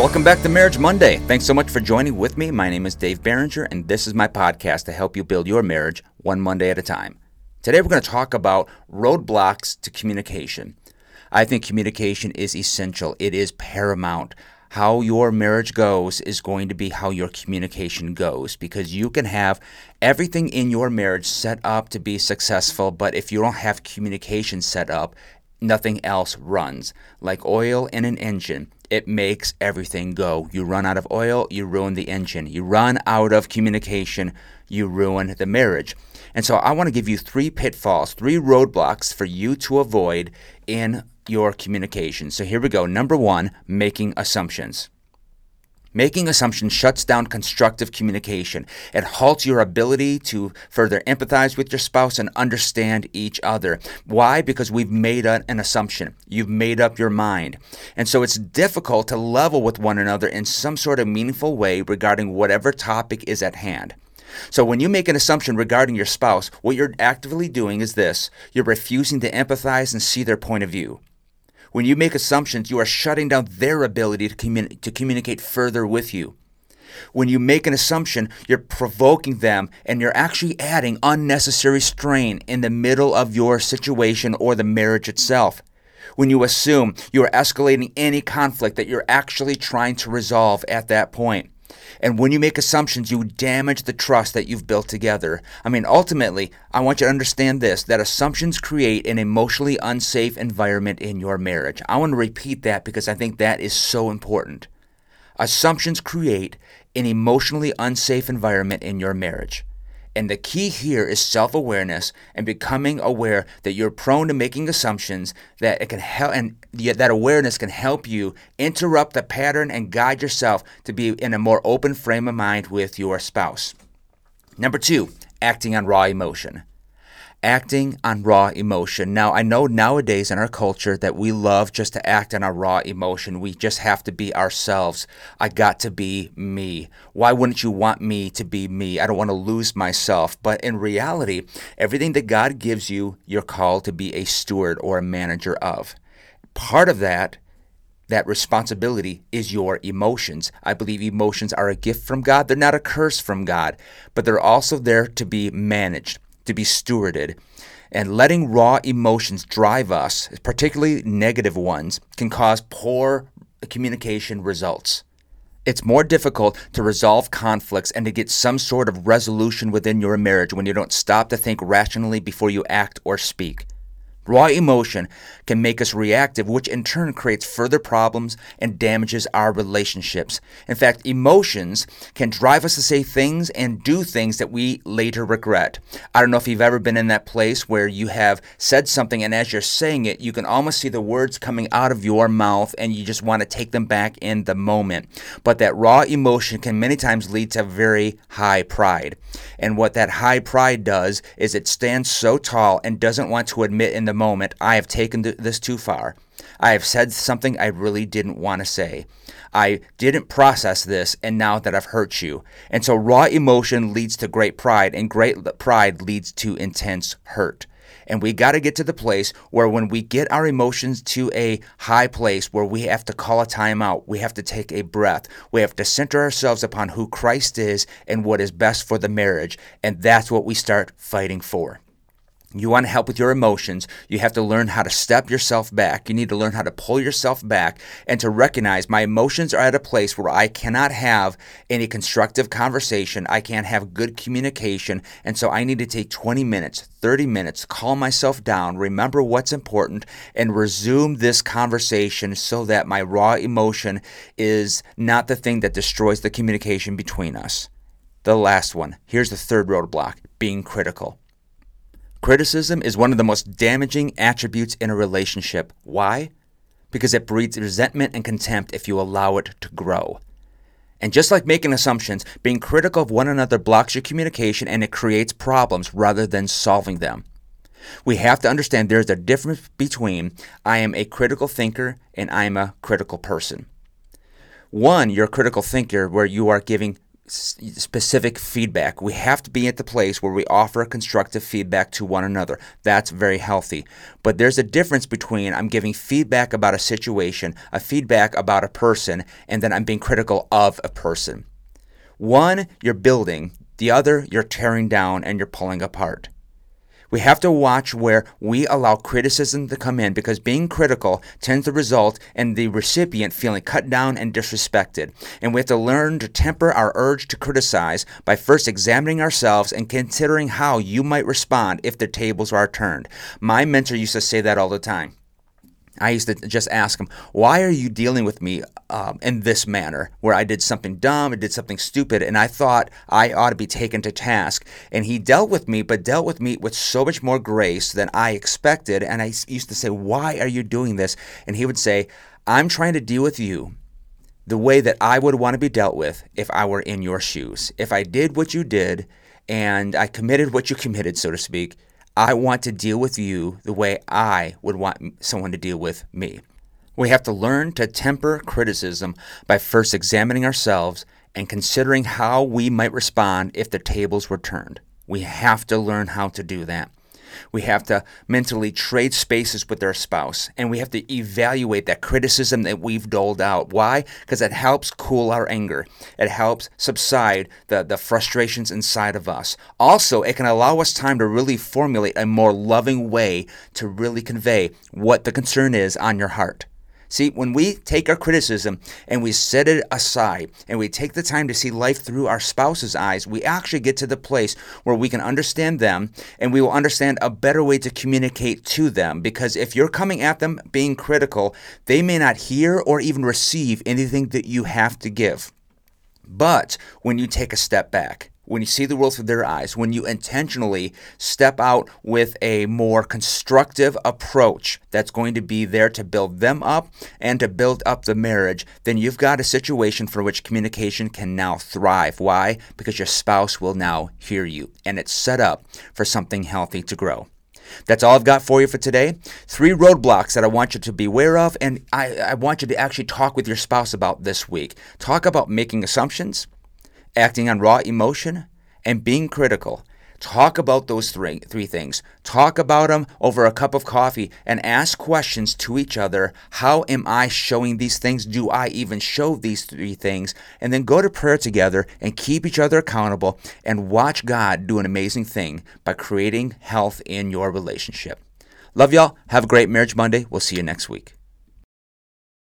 Welcome back to Marriage Monday. Thanks so much for joining with me. My name is Dave Barringer, and this is my podcast to help you build your marriage one Monday at a time. Today, we're going to talk about roadblocks to communication. I think communication is essential, it is paramount. How your marriage goes is going to be how your communication goes because you can have everything in your marriage set up to be successful, but if you don't have communication set up, nothing else runs. Like oil in an engine, it makes everything go. You run out of oil, you ruin the engine. You run out of communication, you ruin the marriage. And so I want to give you three pitfalls, three roadblocks for you to avoid in your communication. So here we go. Number one, making assumptions. Making assumptions shuts down constructive communication. It halts your ability to further empathize with your spouse and understand each other. Why? Because we've made an assumption. You've made up your mind. And so it's difficult to level with one another in some sort of meaningful way regarding whatever topic is at hand. So when you make an assumption regarding your spouse, what you're actively doing is this you're refusing to empathize and see their point of view. When you make assumptions, you are shutting down their ability to, communi- to communicate further with you. When you make an assumption, you're provoking them and you're actually adding unnecessary strain in the middle of your situation or the marriage itself. When you assume, you are escalating any conflict that you're actually trying to resolve at that point. And when you make assumptions, you damage the trust that you've built together. I mean, ultimately, I want you to understand this that assumptions create an emotionally unsafe environment in your marriage. I want to repeat that because I think that is so important. Assumptions create an emotionally unsafe environment in your marriage. And the key here is self awareness and becoming aware that you're prone to making assumptions that it can help, and that awareness can help you interrupt the pattern and guide yourself to be in a more open frame of mind with your spouse. Number two, acting on raw emotion acting on raw emotion. Now, I know nowadays in our culture that we love just to act on our raw emotion. We just have to be ourselves. I got to be me. Why wouldn't you want me to be me? I don't want to lose myself. But in reality, everything that God gives you, you're called to be a steward or a manager of. Part of that that responsibility is your emotions. I believe emotions are a gift from God. They're not a curse from God, but they're also there to be managed to be stewarded. And letting raw emotions drive us, particularly negative ones, can cause poor communication results. It's more difficult to resolve conflicts and to get some sort of resolution within your marriage when you don't stop to think rationally before you act or speak. Raw emotion can make us reactive, which in turn creates further problems and damages our relationships. In fact, emotions can drive us to say things and do things that we later regret. I don't know if you've ever been in that place where you have said something, and as you're saying it, you can almost see the words coming out of your mouth, and you just want to take them back in the moment. But that raw emotion can many times lead to very high pride. And what that high pride does is it stands so tall and doesn't want to admit in the moment, I have taken this too far. I have said something I really didn't want to say. I didn't process this, and now that I've hurt you. And so, raw emotion leads to great pride, and great pride leads to intense hurt. And we got to get to the place where when we get our emotions to a high place where we have to call a timeout, we have to take a breath, we have to center ourselves upon who Christ is and what is best for the marriage. And that's what we start fighting for you want to help with your emotions, you have to learn how to step yourself back. You need to learn how to pull yourself back and to recognize my emotions are at a place where I cannot have any constructive conversation. I can't have good communication. And so I need to take 20 minutes, 30 minutes, calm myself down, remember what's important, and resume this conversation so that my raw emotion is not the thing that destroys the communication between us. The last one here's the third roadblock being critical. Criticism is one of the most damaging attributes in a relationship. Why? Because it breeds resentment and contempt if you allow it to grow. And just like making assumptions, being critical of one another blocks your communication and it creates problems rather than solving them. We have to understand there's a difference between I am a critical thinker and I am a critical person. One, you're a critical thinker where you are giving specific feedback. We have to be at the place where we offer constructive feedback to one another. That's very healthy. But there's a difference between I'm giving feedback about a situation, a feedback about a person, and then I'm being critical of a person. One, you're building, the other, you're tearing down and you're pulling apart. We have to watch where we allow criticism to come in because being critical tends to result in the recipient feeling cut down and disrespected. And we have to learn to temper our urge to criticize by first examining ourselves and considering how you might respond if the tables are turned. My mentor used to say that all the time. I used to just ask him, Why are you dealing with me um, in this manner where I did something dumb, I did something stupid, and I thought I ought to be taken to task? And he dealt with me, but dealt with me with so much more grace than I expected. And I used to say, Why are you doing this? And he would say, I'm trying to deal with you the way that I would want to be dealt with if I were in your shoes. If I did what you did and I committed what you committed, so to speak I want to deal with you the way I would want someone to deal with me. We have to learn to temper criticism by first examining ourselves and considering how we might respond if the tables were turned. We have to learn how to do that. We have to mentally trade spaces with our spouse and we have to evaluate that criticism that we've doled out. Why? Because it helps cool our anger. It helps subside the, the frustrations inside of us. Also, it can allow us time to really formulate a more loving way to really convey what the concern is on your heart. See, when we take our criticism and we set it aside and we take the time to see life through our spouse's eyes, we actually get to the place where we can understand them and we will understand a better way to communicate to them. Because if you're coming at them being critical, they may not hear or even receive anything that you have to give. But when you take a step back, when you see the world through their eyes, when you intentionally step out with a more constructive approach that's going to be there to build them up and to build up the marriage, then you've got a situation for which communication can now thrive. Why? Because your spouse will now hear you, and it's set up for something healthy to grow. That's all I've got for you for today. Three roadblocks that I want you to be aware of, and I, I want you to actually talk with your spouse about this week. Talk about making assumptions acting on raw emotion, and being critical. Talk about those three, three things. Talk about them over a cup of coffee and ask questions to each other. How am I showing these things? Do I even show these three things? And then go to prayer together and keep each other accountable and watch God do an amazing thing by creating health in your relationship. Love y'all. Have a great Marriage Monday. We'll see you next week.